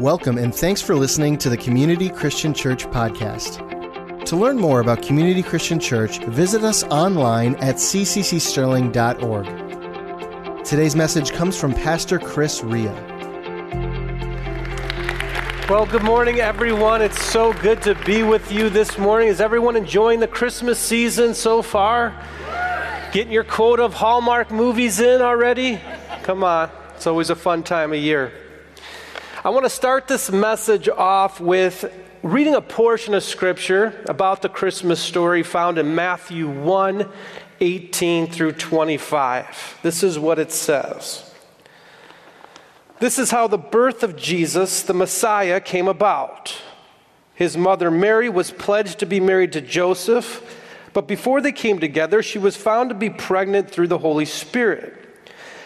Welcome and thanks for listening to the Community Christian Church podcast. To learn more about Community Christian Church, visit us online at cccsterling.org. Today's message comes from Pastor Chris Ria. Well, good morning, everyone. It's so good to be with you this morning. Is everyone enjoying the Christmas season so far? Getting your quota of Hallmark movies in already? Come on, it's always a fun time of year. I want to start this message off with reading a portion of scripture about the Christmas story found in Matthew 1 18 through 25. This is what it says. This is how the birth of Jesus, the Messiah, came about. His mother Mary was pledged to be married to Joseph, but before they came together, she was found to be pregnant through the Holy Spirit.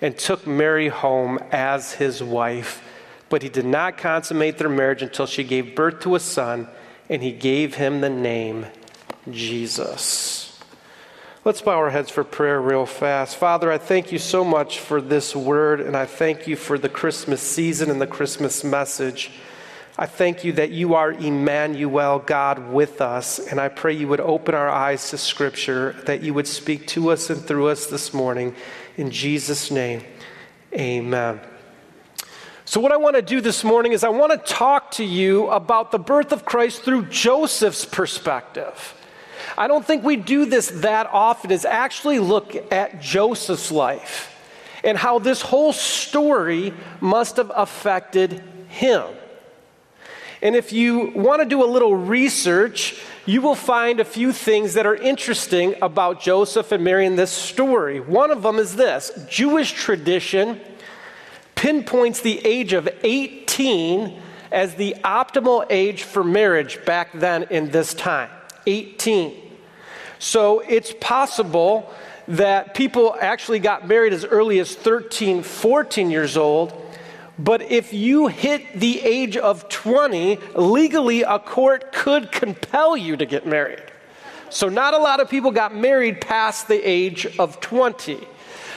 and took Mary home as his wife. But he did not consummate their marriage until she gave birth to a son, and he gave him the name Jesus. Let's bow our heads for prayer real fast. Father, I thank you so much for this word, and I thank you for the Christmas season and the Christmas message. I thank you that you are Emmanuel, God with us, and I pray you would open our eyes to Scripture, that you would speak to us and through us this morning. In Jesus' name, amen. So, what I want to do this morning is I want to talk to you about the birth of Christ through Joseph's perspective. I don't think we do this that often, is actually look at Joseph's life and how this whole story must have affected him. And if you want to do a little research, you will find a few things that are interesting about Joseph and Mary in this story. One of them is this Jewish tradition pinpoints the age of 18 as the optimal age for marriage back then in this time 18. So it's possible that people actually got married as early as 13, 14 years old but if you hit the age of 20, legally a court could compel you to get married. So, not a lot of people got married past the age of 20.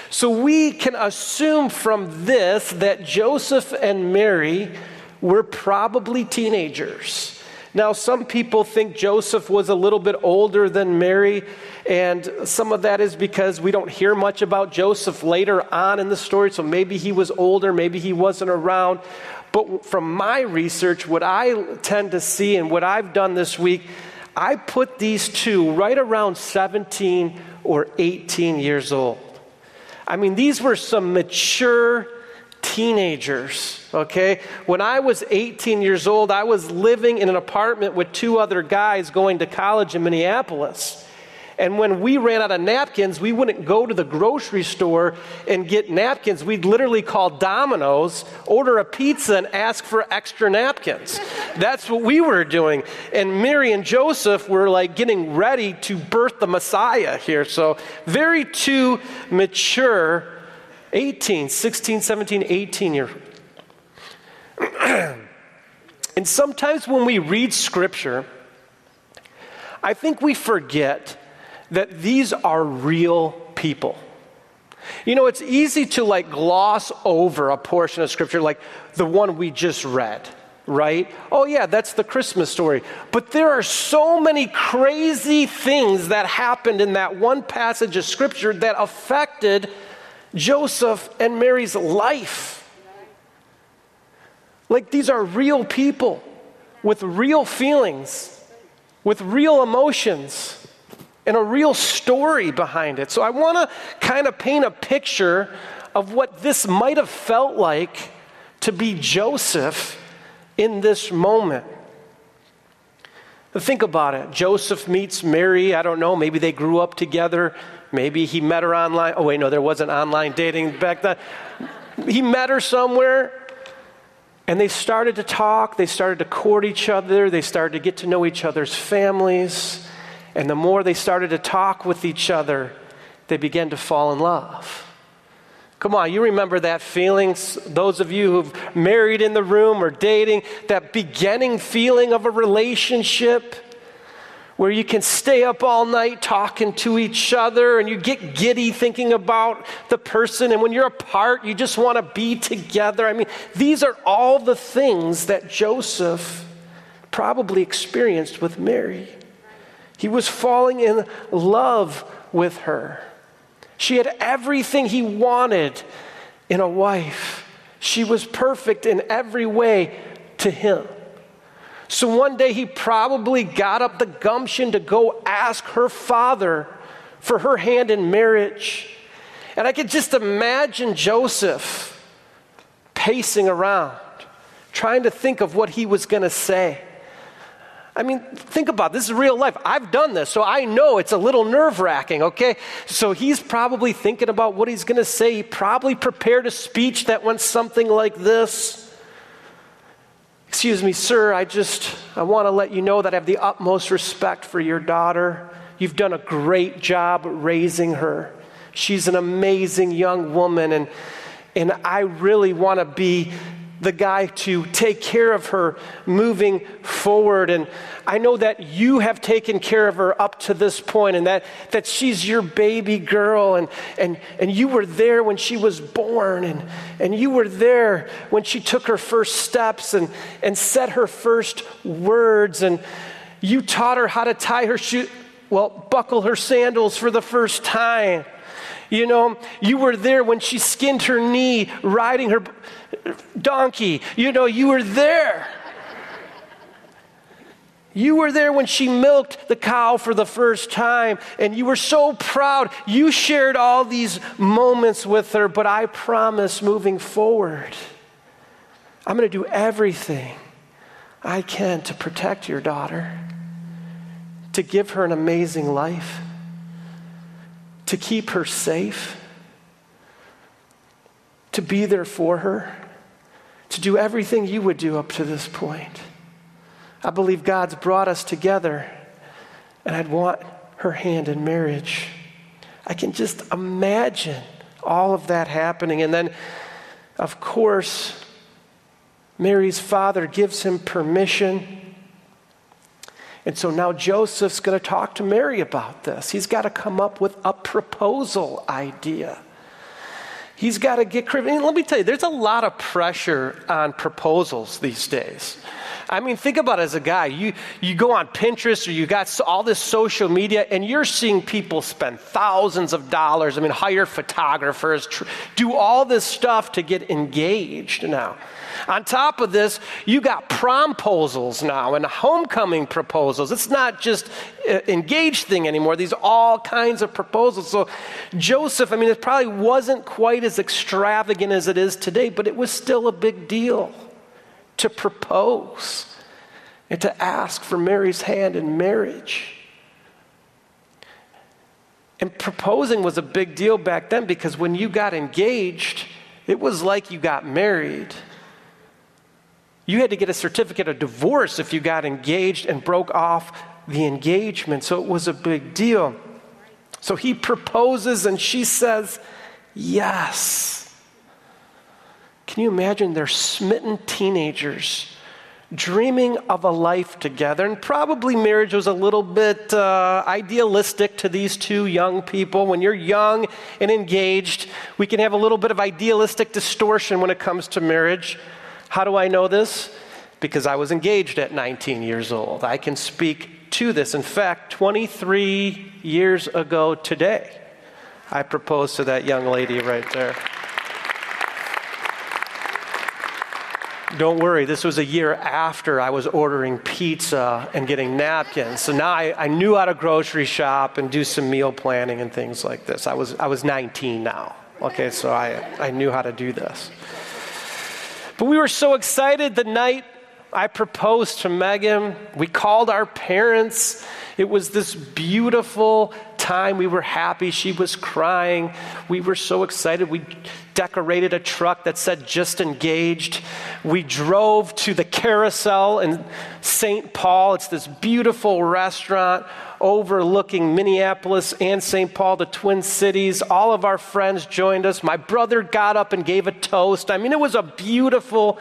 So, we can assume from this that Joseph and Mary were probably teenagers. Now, some people think Joseph was a little bit older than Mary, and some of that is because we don't hear much about Joseph later on in the story, so maybe he was older, maybe he wasn't around. But from my research, what I tend to see and what I've done this week, I put these two right around 17 or 18 years old. I mean, these were some mature teenagers, okay? When I was 18 years old, I was living in an apartment with two other guys going to college in Minneapolis. And when we ran out of napkins, we wouldn't go to the grocery store and get napkins. We'd literally call Domino's, order a pizza, and ask for extra napkins. That's what we were doing. And Mary and Joseph were like getting ready to birth the Messiah here. So, very too mature 18, 16, 17, 18 year. and sometimes when we read scripture, I think we forget that these are real people. You know, it's easy to like gloss over a portion of scripture like the one we just read, right? Oh, yeah, that's the Christmas story. But there are so many crazy things that happened in that one passage of scripture that affected Joseph and Mary's life. Like these are real people with real feelings, with real emotions. and a real story behind it. So I want to kind of paint a picture of what this might have felt like to be Joseph in this moment. Think about it. Joseph meets Mary. I don't know. Maybe they grew up together. Maybe he met her online. Oh, wait, no, there wasn't online dating back then. He met her somewhere. And they started to talk. They started to court each other. They started to get to know each other's families. And the more they started to talk with each other, they began to fall in love. Come on, you remember that feeling? Those of you who've married in the room or dating, that beginning feeling of a relationship where you can stay up all night talking to each other and you get giddy thinking about the person. And when you're apart, you just want to be together. I mean, these are all the things that Joseph probably experienced with Mary. He was falling in love with her. She had everything he wanted in a wife. She was perfect in every way to him. So one day he probably got up the gumption to go ask her father for her hand in marriage. And I could just imagine Joseph pacing around, trying to think of what he was going to say. I mean, think about it. this is real life. I've done this, so I know it's a little nerve wracking, okay? So he's probably thinking about what he's going to say. He probably prepared a speech that went something like this Excuse me, sir, I just I want to let you know that I have the utmost respect for your daughter. You've done a great job raising her. She's an amazing young woman, and, and I really want to be the guy to take care of her moving forward. And I know that you have taken care of her up to this point and that, that she's your baby girl and, and, and you were there when she was born and, and you were there when she took her first steps and, and said her first words and you taught her how to tie her shoe, well, buckle her sandals for the first time. You know, you were there when she skinned her knee riding her donkey. You know, you were there. You were there when she milked the cow for the first time, and you were so proud. You shared all these moments with her, but I promise moving forward, I'm going to do everything I can to protect your daughter, to give her an amazing life, to keep her safe, to be there for her to do everything you would do up to this point. I believe God's brought us together, and I'd want her hand in marriage. I can just imagine all of that happening. And then, of course, Mary's father gives him permission. And so now Joseph's going to talk to Mary about this. He's got to come up with a proposal idea. He's got to get creative. let me tell you, there's a lot of pressure on proposals these days. I mean, think about it as a guy. You, you go on Pinterest or you got all this social media, and you're seeing people spend thousands of dollars. I mean, hire photographers, tr- do all this stuff to get engaged now. On top of this, you got promposals now and homecoming proposals. It's not just an engaged thing anymore. These all kinds of proposals. So Joseph, I mean, it probably wasn't quite as extravagant as it is today, but it was still a big deal to propose and to ask for Mary's hand in marriage. And proposing was a big deal back then because when you got engaged, it was like you got married. You had to get a certificate of divorce if you got engaged and broke off the engagement. So it was a big deal. So he proposes and she says, Yes. Can you imagine? They're smitten teenagers dreaming of a life together. And probably marriage was a little bit uh, idealistic to these two young people. When you're young and engaged, we can have a little bit of idealistic distortion when it comes to marriage. How do I know this? Because I was engaged at 19 years old. I can speak to this. In fact, 23 years ago today, I proposed to that young lady right there. Don't worry, this was a year after I was ordering pizza and getting napkins. So now I, I, knew how to grocery shop and do some meal planning and things like this. I was, I was 19 now. Okay, so I, I knew how to do this. But we were so excited the night I proposed to Megan. We called our parents. It was this beautiful time. We were happy. She was crying. We were so excited. We decorated a truck that said just engaged. We drove to the carousel in St. Paul. It's this beautiful restaurant overlooking Minneapolis and St. Paul, the Twin Cities. All of our friends joined us. My brother got up and gave a toast. I mean, it was a beautiful,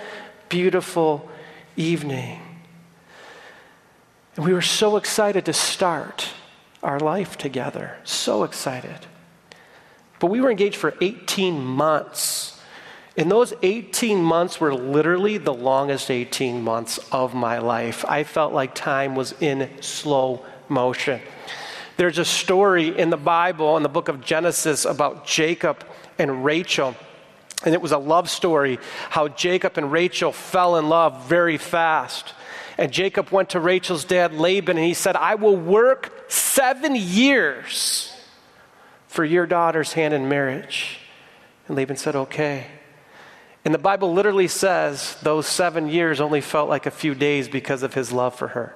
beautiful evening. And we were so excited to start our life together. So excited. But we were engaged for 18 months. And those 18 months were literally the longest 18 months of my life. I felt like time was in slow motion. There's a story in the Bible, in the book of Genesis, about Jacob and Rachel. And it was a love story how Jacob and Rachel fell in love very fast. And Jacob went to Rachel's dad, Laban, and he said, I will work seven years for your daughter's hand in marriage. And Laban said, Okay. And the Bible literally says those seven years only felt like a few days because of his love for her.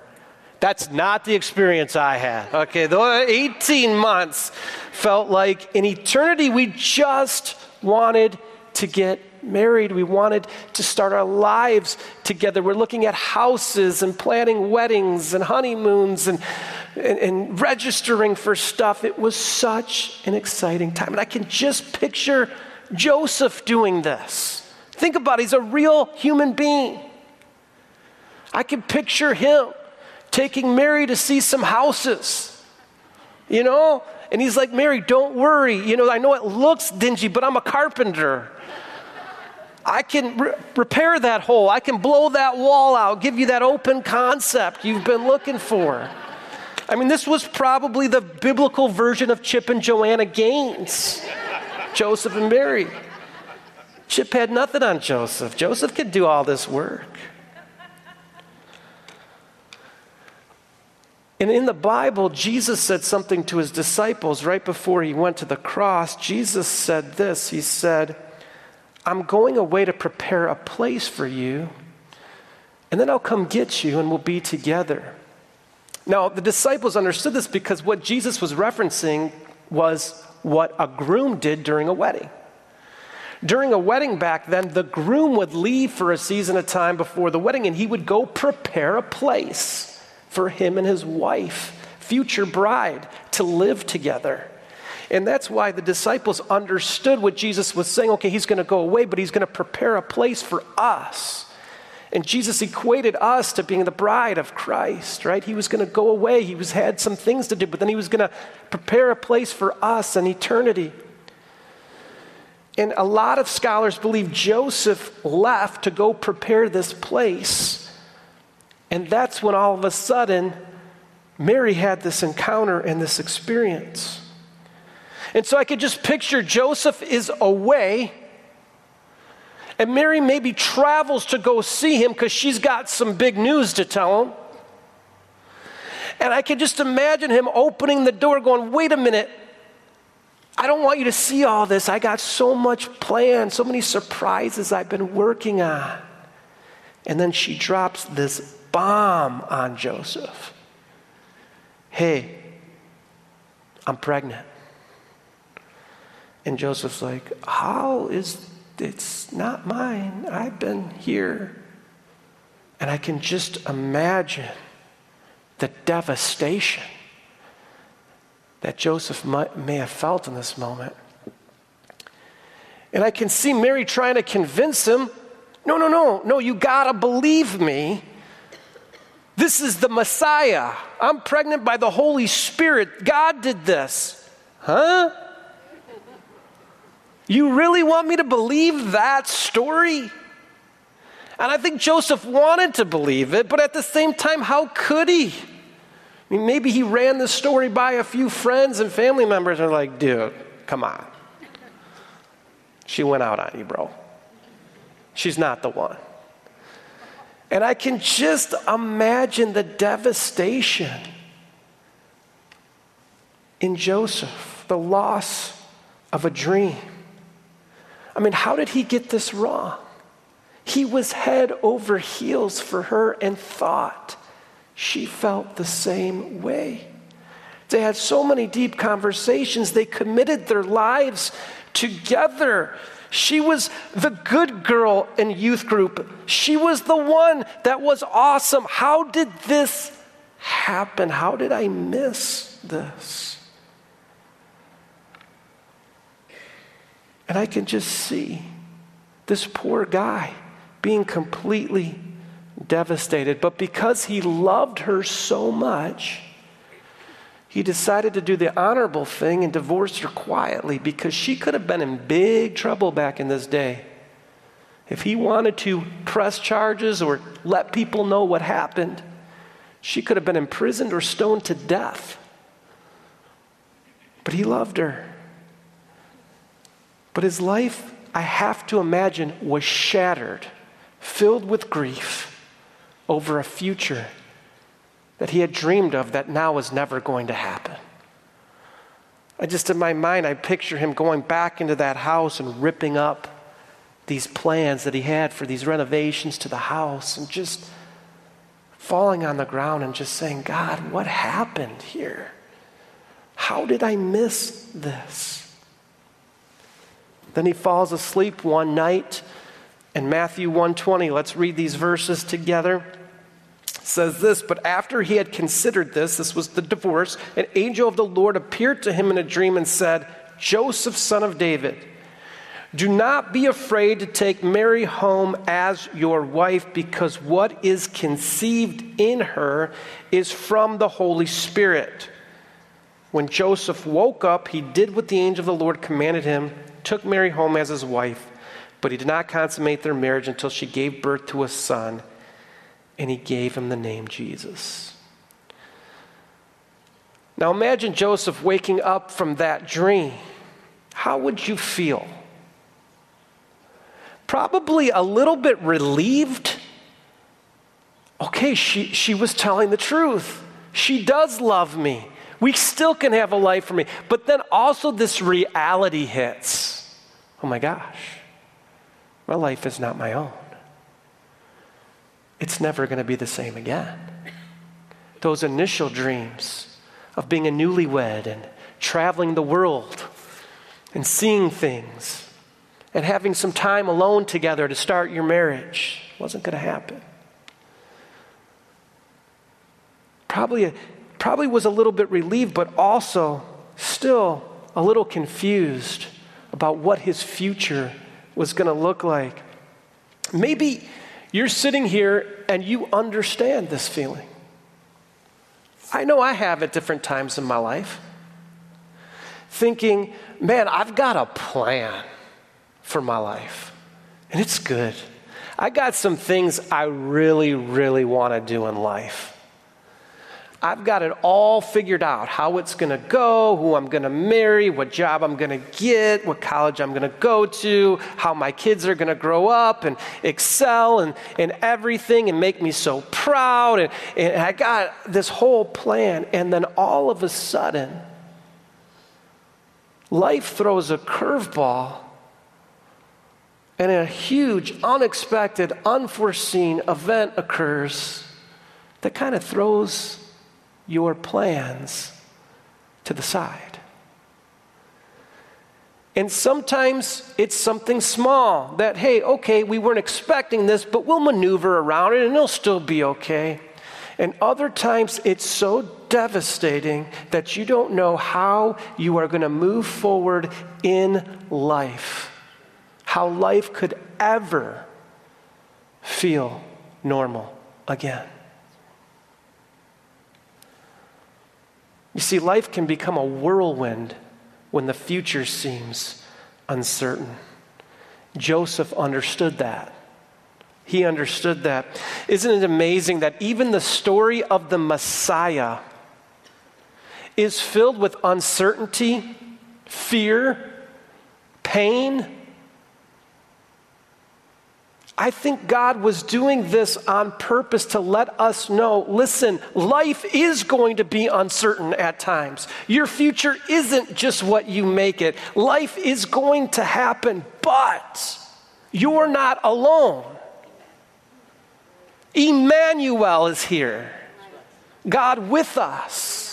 That's not the experience I had. Okay, the 18 months felt like an eternity. We just wanted to get married. We wanted to start our lives together. We're looking at houses and planning weddings and honeymoons and, and, and, registering for stuff. It was such an exciting time. And I can just picture Joseph doing this. Think about it, he's a real human being. I can picture him taking Mary to see some houses, you know? And he's like, Mary, don't worry. You know, I know it looks dingy, but I'm a carpenter. I can re- repair that hole. I can blow that wall out, give you that open concept you've been looking for. I mean, this was probably the biblical version of Chip and Joanna Gaines, Joseph and Mary. Chip had nothing on Joseph. Joseph could do all this work. And in the Bible, Jesus said something to his disciples right before he went to the cross. Jesus said this He said, I'm going away to prepare a place for you, and then I'll come get you and we'll be together. Now, the disciples understood this because what Jesus was referencing was what a groom did during a wedding. During a wedding back then, the groom would leave for a season of time before the wedding and he would go prepare a place for him and his wife, future bride, to live together. And that's why the disciples understood what Jesus was saying. Okay, he's going to go away, but he's going to prepare a place for us. And Jesus equated us to being the bride of Christ, right? He was going to go away. He was had some things to do, but then he was going to prepare a place for us in eternity. And a lot of scholars believe Joseph left to go prepare this place. And that's when all of a sudden Mary had this encounter and this experience. And so I could just picture Joseph is away, and Mary maybe travels to go see him because she's got some big news to tell him. And I could just imagine him opening the door, going, Wait a minute. I don't want you to see all this. I got so much planned, so many surprises I've been working on. And then she drops this bomb on Joseph. Hey, I'm pregnant. And Joseph's like, How is it's not mine? I've been here. And I can just imagine the devastation that Joseph may have felt in this moment. And I can see Mary trying to convince him no, no, no, no, you gotta believe me. This is the Messiah. I'm pregnant by the Holy Spirit. God did this. Huh? You really want me to believe that story? And I think Joseph wanted to believe it, but at the same time, how could he? I mean, maybe he ran the story by a few friends and family members and are like, dude, come on. She went out on you, bro. She's not the one. And I can just imagine the devastation in Joseph, the loss of a dream. I mean, how did he get this wrong? He was head over heels for her and thought she felt the same way. They had so many deep conversations, they committed their lives together. She was the good girl in youth group. She was the one that was awesome. How did this happen? How did I miss this? And I can just see this poor guy being completely devastated. But because he loved her so much, he decided to do the honorable thing and divorce her quietly because she could have been in big trouble back in this day. If he wanted to press charges or let people know what happened, she could have been imprisoned or stoned to death. But he loved her. But his life, I have to imagine, was shattered filled with grief over a future that he had dreamed of that now was never going to happen. I just, in my mind, I picture him going back into that house and ripping up these plans that he had for these renovations to the house and just falling on the ground and just saying, God, what happened here? How did I miss this? Then he falls asleep one night in Matthew 120, let's read these verses together. Says this, but after he had considered this, this was the divorce, an angel of the Lord appeared to him in a dream and said, Joseph, son of David, do not be afraid to take Mary home as your wife, because what is conceived in her is from the Holy Spirit. When Joseph woke up, he did what the angel of the Lord commanded him, took Mary home as his wife. But he did not consummate their marriage until she gave birth to a son, and he gave him the name Jesus. Now imagine Joseph waking up from that dream. How would you feel? Probably a little bit relieved. Okay, she, she was telling the truth. She does love me. We still can have a life for me. But then also this reality hits. Oh my gosh. My life is not my own. It's never going to be the same again. Those initial dreams of being a newlywed and traveling the world and seeing things and having some time alone together to start your marriage wasn't going to happen. Probably, probably was a little bit relieved, but also still a little confused about what his future was going to look like. Maybe you're sitting here and you understand this feeling. I know I have at different times in my life. Thinking, man, I've got a plan for my life, and it's good. I got some things I really, really want to do in life. I've got it all figured out how it's going to go, who I'm going to marry, what job I'm going to get, what college I'm going to go to, how my kids are going to grow up and excel and, and everything and make me so proud. And, and I got this whole plan. And then all of a sudden, life throws a curveball and a huge, unexpected, unforeseen event occurs that kind of throws your plans to the side. And sometimes it's something small that, hey, okay, we weren't expecting this, but we'll maneuver around it and it'll still be okay. And other times it's so devastating that you don't know how you are going to move forward in life, how life could ever feel normal again. You see, life can become a whirlwind when the future seems uncertain. Joseph understood that. He understood that. Isn't it amazing that even the story of the Messiah is filled with uncertainty, fear, pain? I think God was doing this on purpose to let us know listen, life is going to be uncertain at times. Your future isn't just what you make it, life is going to happen, but you're not alone. Emmanuel is here, God with us.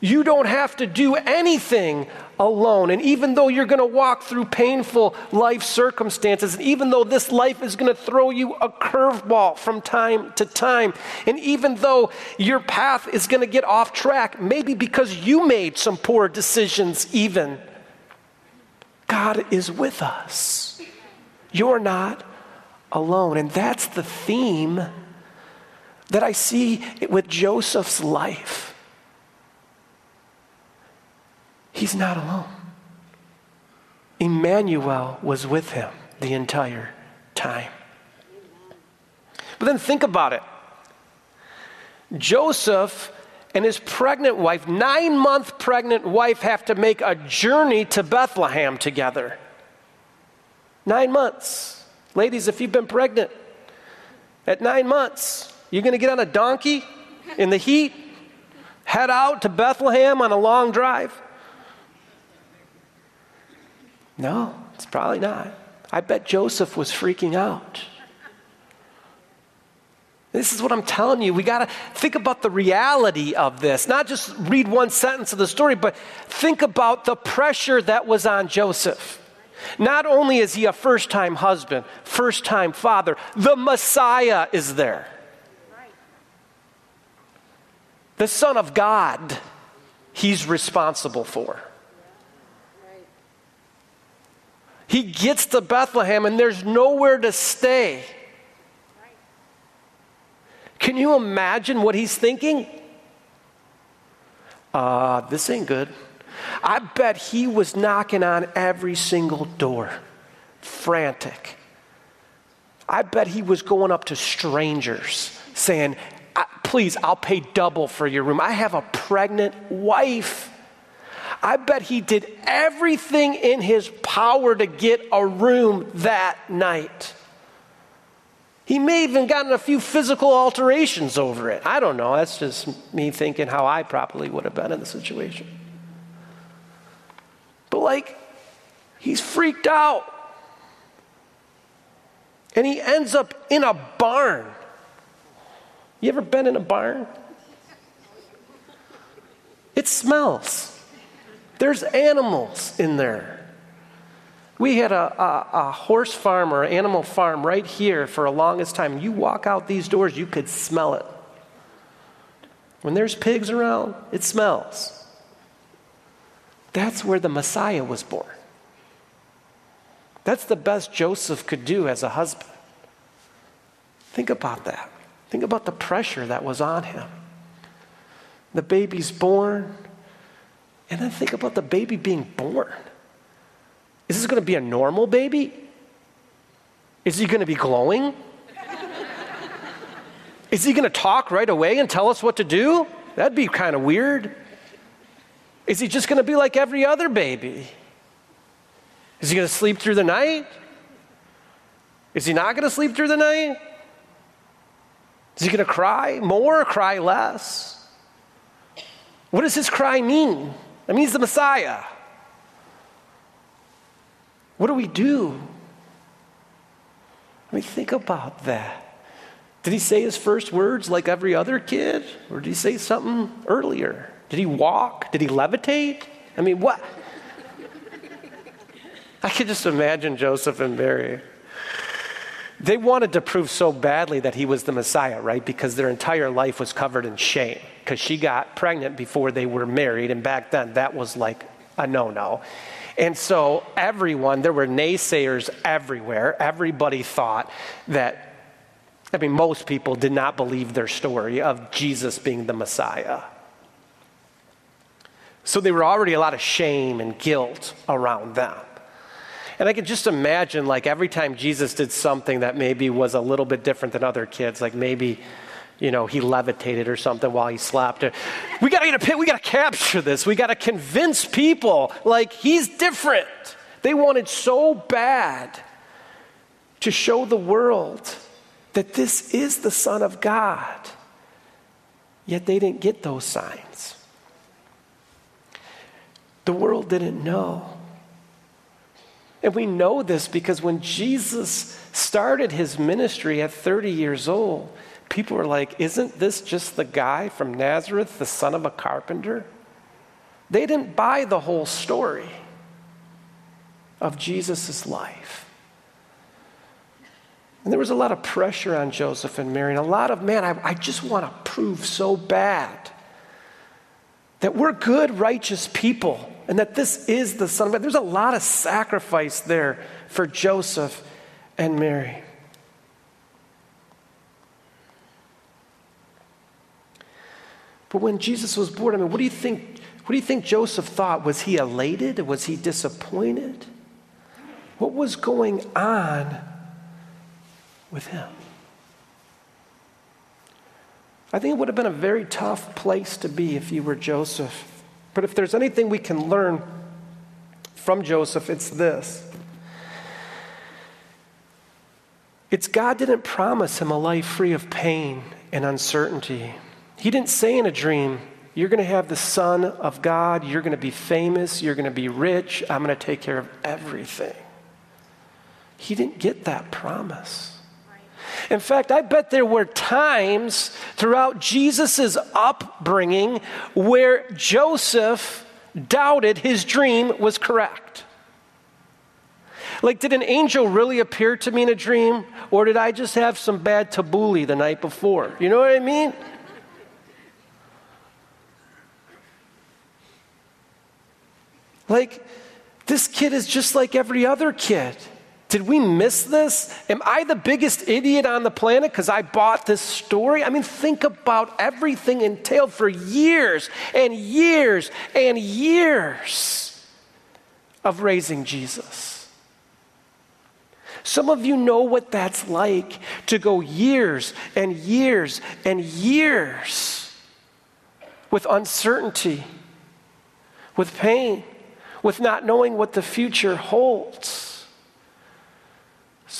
You don't have to do anything alone. And even though you're going to walk through painful life circumstances, and even though this life is going to throw you a curveball from time to time, and even though your path is going to get off track, maybe because you made some poor decisions, even, God is with us. You're not alone. And that's the theme that I see with Joseph's life. He's not alone. Emmanuel was with him the entire time. But then think about it. Joseph and his pregnant wife, nine month pregnant wife, have to make a journey to Bethlehem together. Nine months. Ladies, if you've been pregnant at nine months, you're going to get on a donkey in the heat, head out to Bethlehem on a long drive. No, it's probably not. I bet Joseph was freaking out. This is what I'm telling you. We got to think about the reality of this. Not just read one sentence of the story, but think about the pressure that was on Joseph. Not only is he a first time husband, first time father, the Messiah is there. The Son of God, he's responsible for. He gets to Bethlehem and there's nowhere to stay. Can you imagine what he's thinking? Uh, this ain't good. I bet he was knocking on every single door, frantic. I bet he was going up to strangers saying, Please, I'll pay double for your room. I have a pregnant wife. I bet he did everything in his power to get a room that night. He may have even gotten a few physical alterations over it. I don't know. That's just me thinking how I probably would have been in the situation. But, like, he's freaked out. And he ends up in a barn. You ever been in a barn? It smells. There's animals in there. We had a, a, a, horse farm or animal farm right here for a longest time. You walk out these doors, you could smell it. When there's pigs around, it smells. That's where the Messiah was born. That's the best Joseph could do as a husband. Think about that. Think about the pressure that was on him. The baby's born. And then think about the baby being born. Is this going to be a normal baby? Is he going to be glowing? Is he going to talk right away and tell us what to do? That'd be kind of weird. Is he just going to be like every other baby? Is he going to sleep through the night? Is he not going to sleep through the night? Is he going to cry more or cry less? What does his cry mean? That means the Messiah. What do we do? I mean, think about that. Did he say his first words like every other kid? Or did he say something earlier? Did he walk? Did he levitate? I mean, what? I can just imagine Joseph and Mary. They wanted to prove so badly that he was the Messiah, right? Because their entire life was covered in shame because she got pregnant before they were married. And back then, that was like a no no. And so, everyone, there were naysayers everywhere. Everybody thought that, I mean, most people did not believe their story of Jesus being the Messiah. So, there were already a lot of shame and guilt around them. And I could just imagine, like, every time Jesus did something that maybe was a little bit different than other kids, like maybe you know, he levitated or something while he slapped her. We got to get a pit. We got to capture this. We got to convince people like he's different. They wanted so bad to show the world that this is the Son of God. Yet they didn't get those signs. The world didn't know. And we know this because when Jesus started his ministry at 30 years old, people were like, Isn't this just the guy from Nazareth, the son of a carpenter? They didn't buy the whole story of Jesus' life. And there was a lot of pressure on Joseph and Mary, and a lot of, man, I, I just want to prove so bad that we're good, righteous people and that this is the Son of God. There's a lot of sacrifice there for Joseph and Mary. But when Jesus was born, I mean, what do you think? What do you think Joseph thought? Was he elated? Was he disappointed? What was going on with him? I think it would have been a very tough place to be if you were Joseph. But if there's anything we can learn from Joseph, it's this. It's God didn't promise him a life free of pain and uncertainty. He didn't say in a dream, You're going to have the Son of God, you're going to be famous, you're going to be rich, I'm going to take care of everything. He didn't get that promise. In fact, I bet there were times throughout Jesus' upbringing where Joseph doubted his dream was correct. Like, did an angel really appear to me in a dream? Or did I just have some bad tabbouleh the night before? You know what I mean? Like, this kid is just like every other kid. Did we miss this? Am I the biggest idiot on the planet because I bought this story? I mean, think about everything entailed for years and years and years of raising Jesus. Some of you know what that's like to go years and years and years with uncertainty, with pain, with not knowing what the future holds.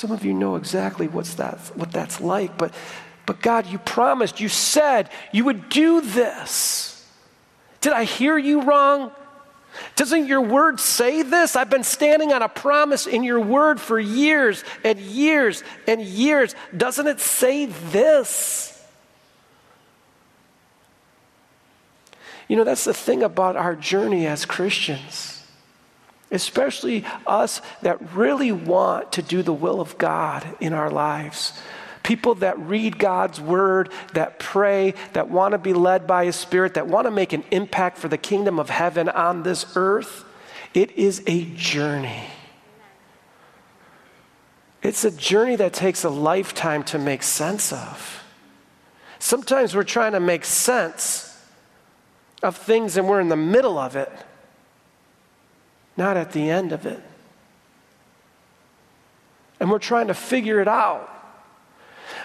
Some of you know exactly what's that, what that's like, but, but God, you promised, you said you would do this. Did I hear you wrong? Doesn't your word say this? I've been standing on a promise in your word for years and years and years. Doesn't it say this? You know, that's the thing about our journey as Christians especially us that really want to do the will of God in our lives. People that read God's word, that pray, that want to be led by His Spirit, that want to make an impact for the kingdom of heaven on this earth. It is a journey. It's a journey that takes a lifetime to make sense of. Sometimes we're trying to make sense of things and we're in the middle of it not at the end of it. And we're trying to figure it out.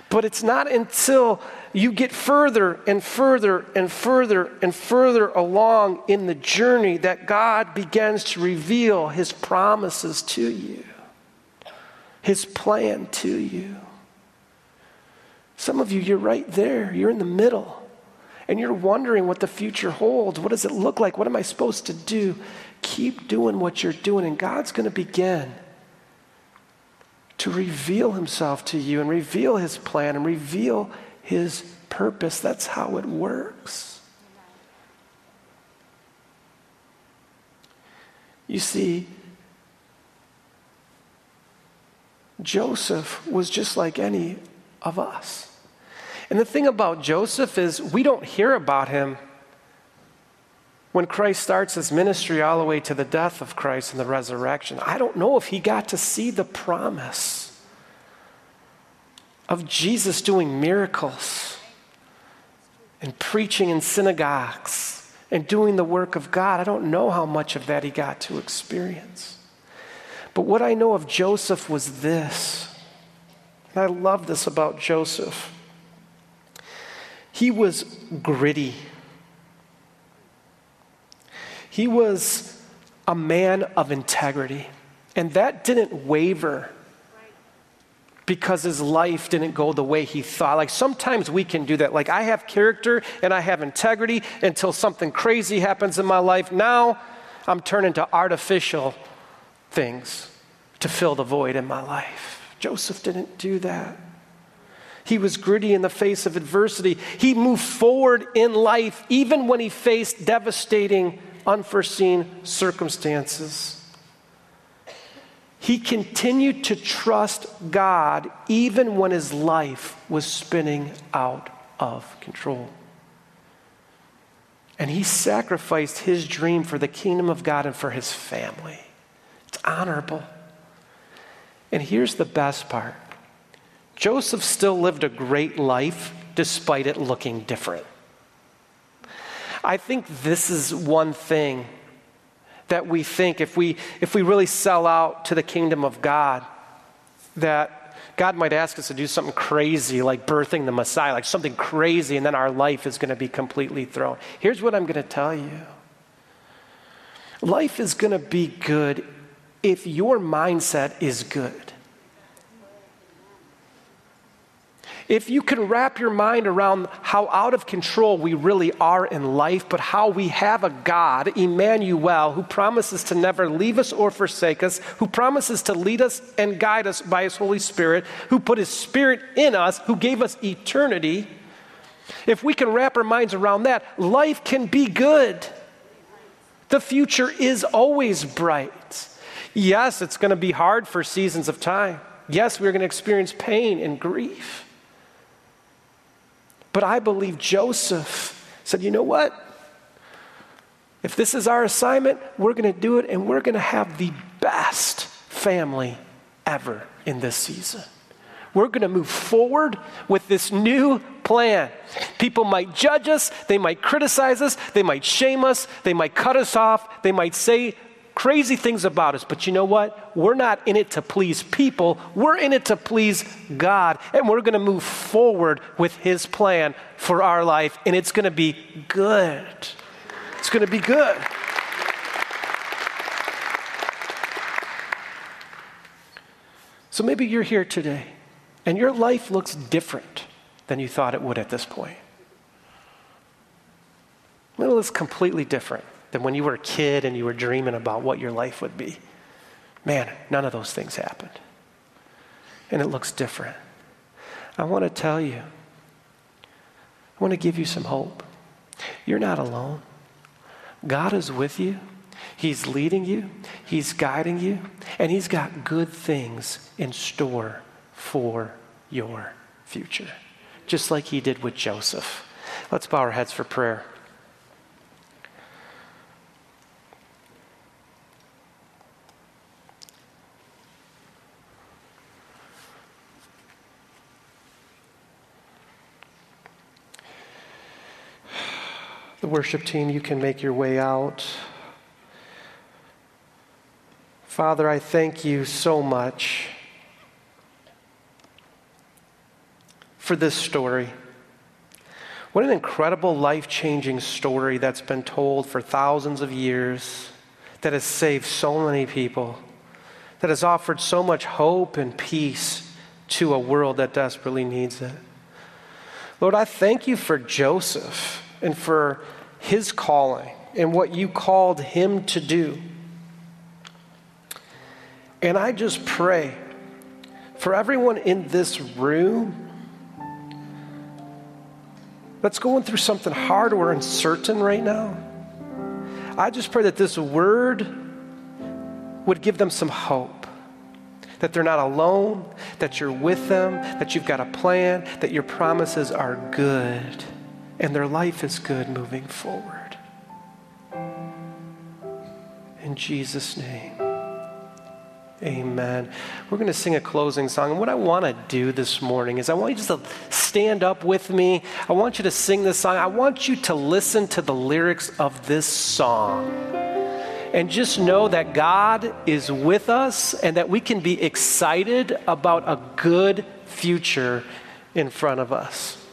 But it's not until you get further and further and further and further along in the journey that God begins to reveal his promises to you, his plan to you. Some of you, you're right there, you're in the middle, and you're wondering what the future holds. What does it look like? What am I supposed to do? Keep doing what you're doing, and God's going to begin to reveal himself to you and reveal his plan and reveal his purpose. That's how it works. You see, Joseph was just like any of us. And the thing about Joseph is, we don't hear about him when Christ starts his ministry all the way to the death of Christ and the resurrection, I don't know if he got to see the promise of Jesus doing miracles and preaching in synagogues and doing the work of God. I don't know how much of that he got to experience. But what I know of Joseph was this, and I love this about Joseph. He was gritty. He was a man of integrity, and that didn't waver because his life didn't go the way he thought. Like sometimes we can do that. Like I have character and I have integrity until something crazy happens in my life. Now I'm turning to artificial things to fill the void in my life. Joseph didn't do that. He was gritty in the face of adversity. He moved forward in life even when he faced devastating, unforeseen circumstances. He continued to trust God even when his life was spinning out of control. And he sacrificed his dream for the kingdom of God and for his family. It's honorable. And here's the best part Joseph still lived a great life despite it looking different. I think this is one thing that we think if we if we really sell out to the kingdom of God that God might ask us to do something crazy like birthing the Messiah, like something crazy, and then our life is going to be completely thrown. Here's what I'm going to tell you life is going to be good if your mindset is good. If you can wrap your mind around how out of control we really are in life, but how we have a God, Emmanuel, who promises to never leave us or forsake us, who promises to lead us and guide us by his Holy Spirit, who put his Spirit in us, who gave us eternity, if we can wrap our minds around that, life can be good. The future is always bright. Yes, it's going to be hard for seasons of time. Yes, we're going to experience pain and grief. But I believe Joseph said, you know what? If this is our assignment, we're going to do it and we're going to have the best family ever in this season. We're going to move forward with this new plan. People might judge us, they might criticize us, they might shame us, they might cut us off, they might say crazy things about us. But you know what? We're not in it to please people, we're in it to please God. And we're going to move forward with His plan for our life, and it's going to be good. It's going to be good. So maybe you're here today and your life looks different than you thought it would at this point. It looks completely different than when you were a kid and you were dreaming about what your life would be. Man, none of those things happened. And it looks different. I want to tell you, I want to give you some hope. You're not alone. God is with you. He's leading you, He's guiding you, and He's got good things in store for your future, just like He did with Joseph. Let's bow our heads for prayer. The worship team, you can make your way out. Father, I thank you so much for this story. What an incredible life changing story that's been told for thousands of years, that has saved so many people, that has offered so much hope and peace to a world that desperately needs it. Lord, I thank you for Joseph and for his calling and what you called him to do. And I just pray for everyone in this room that's going through something hard or uncertain right now. I just pray that this word would give them some hope. That they're not alone, that you're with them, that you've got a plan, that your promises are good and their life is good moving forward. In Jesus' name. Amen. We're going to sing a closing song. And what I want to do this morning is I want you just to stand up with me. I want you to sing this song. I want you to listen to the lyrics of this song. And just know that God is with us and that we can be excited about a good future in front of us.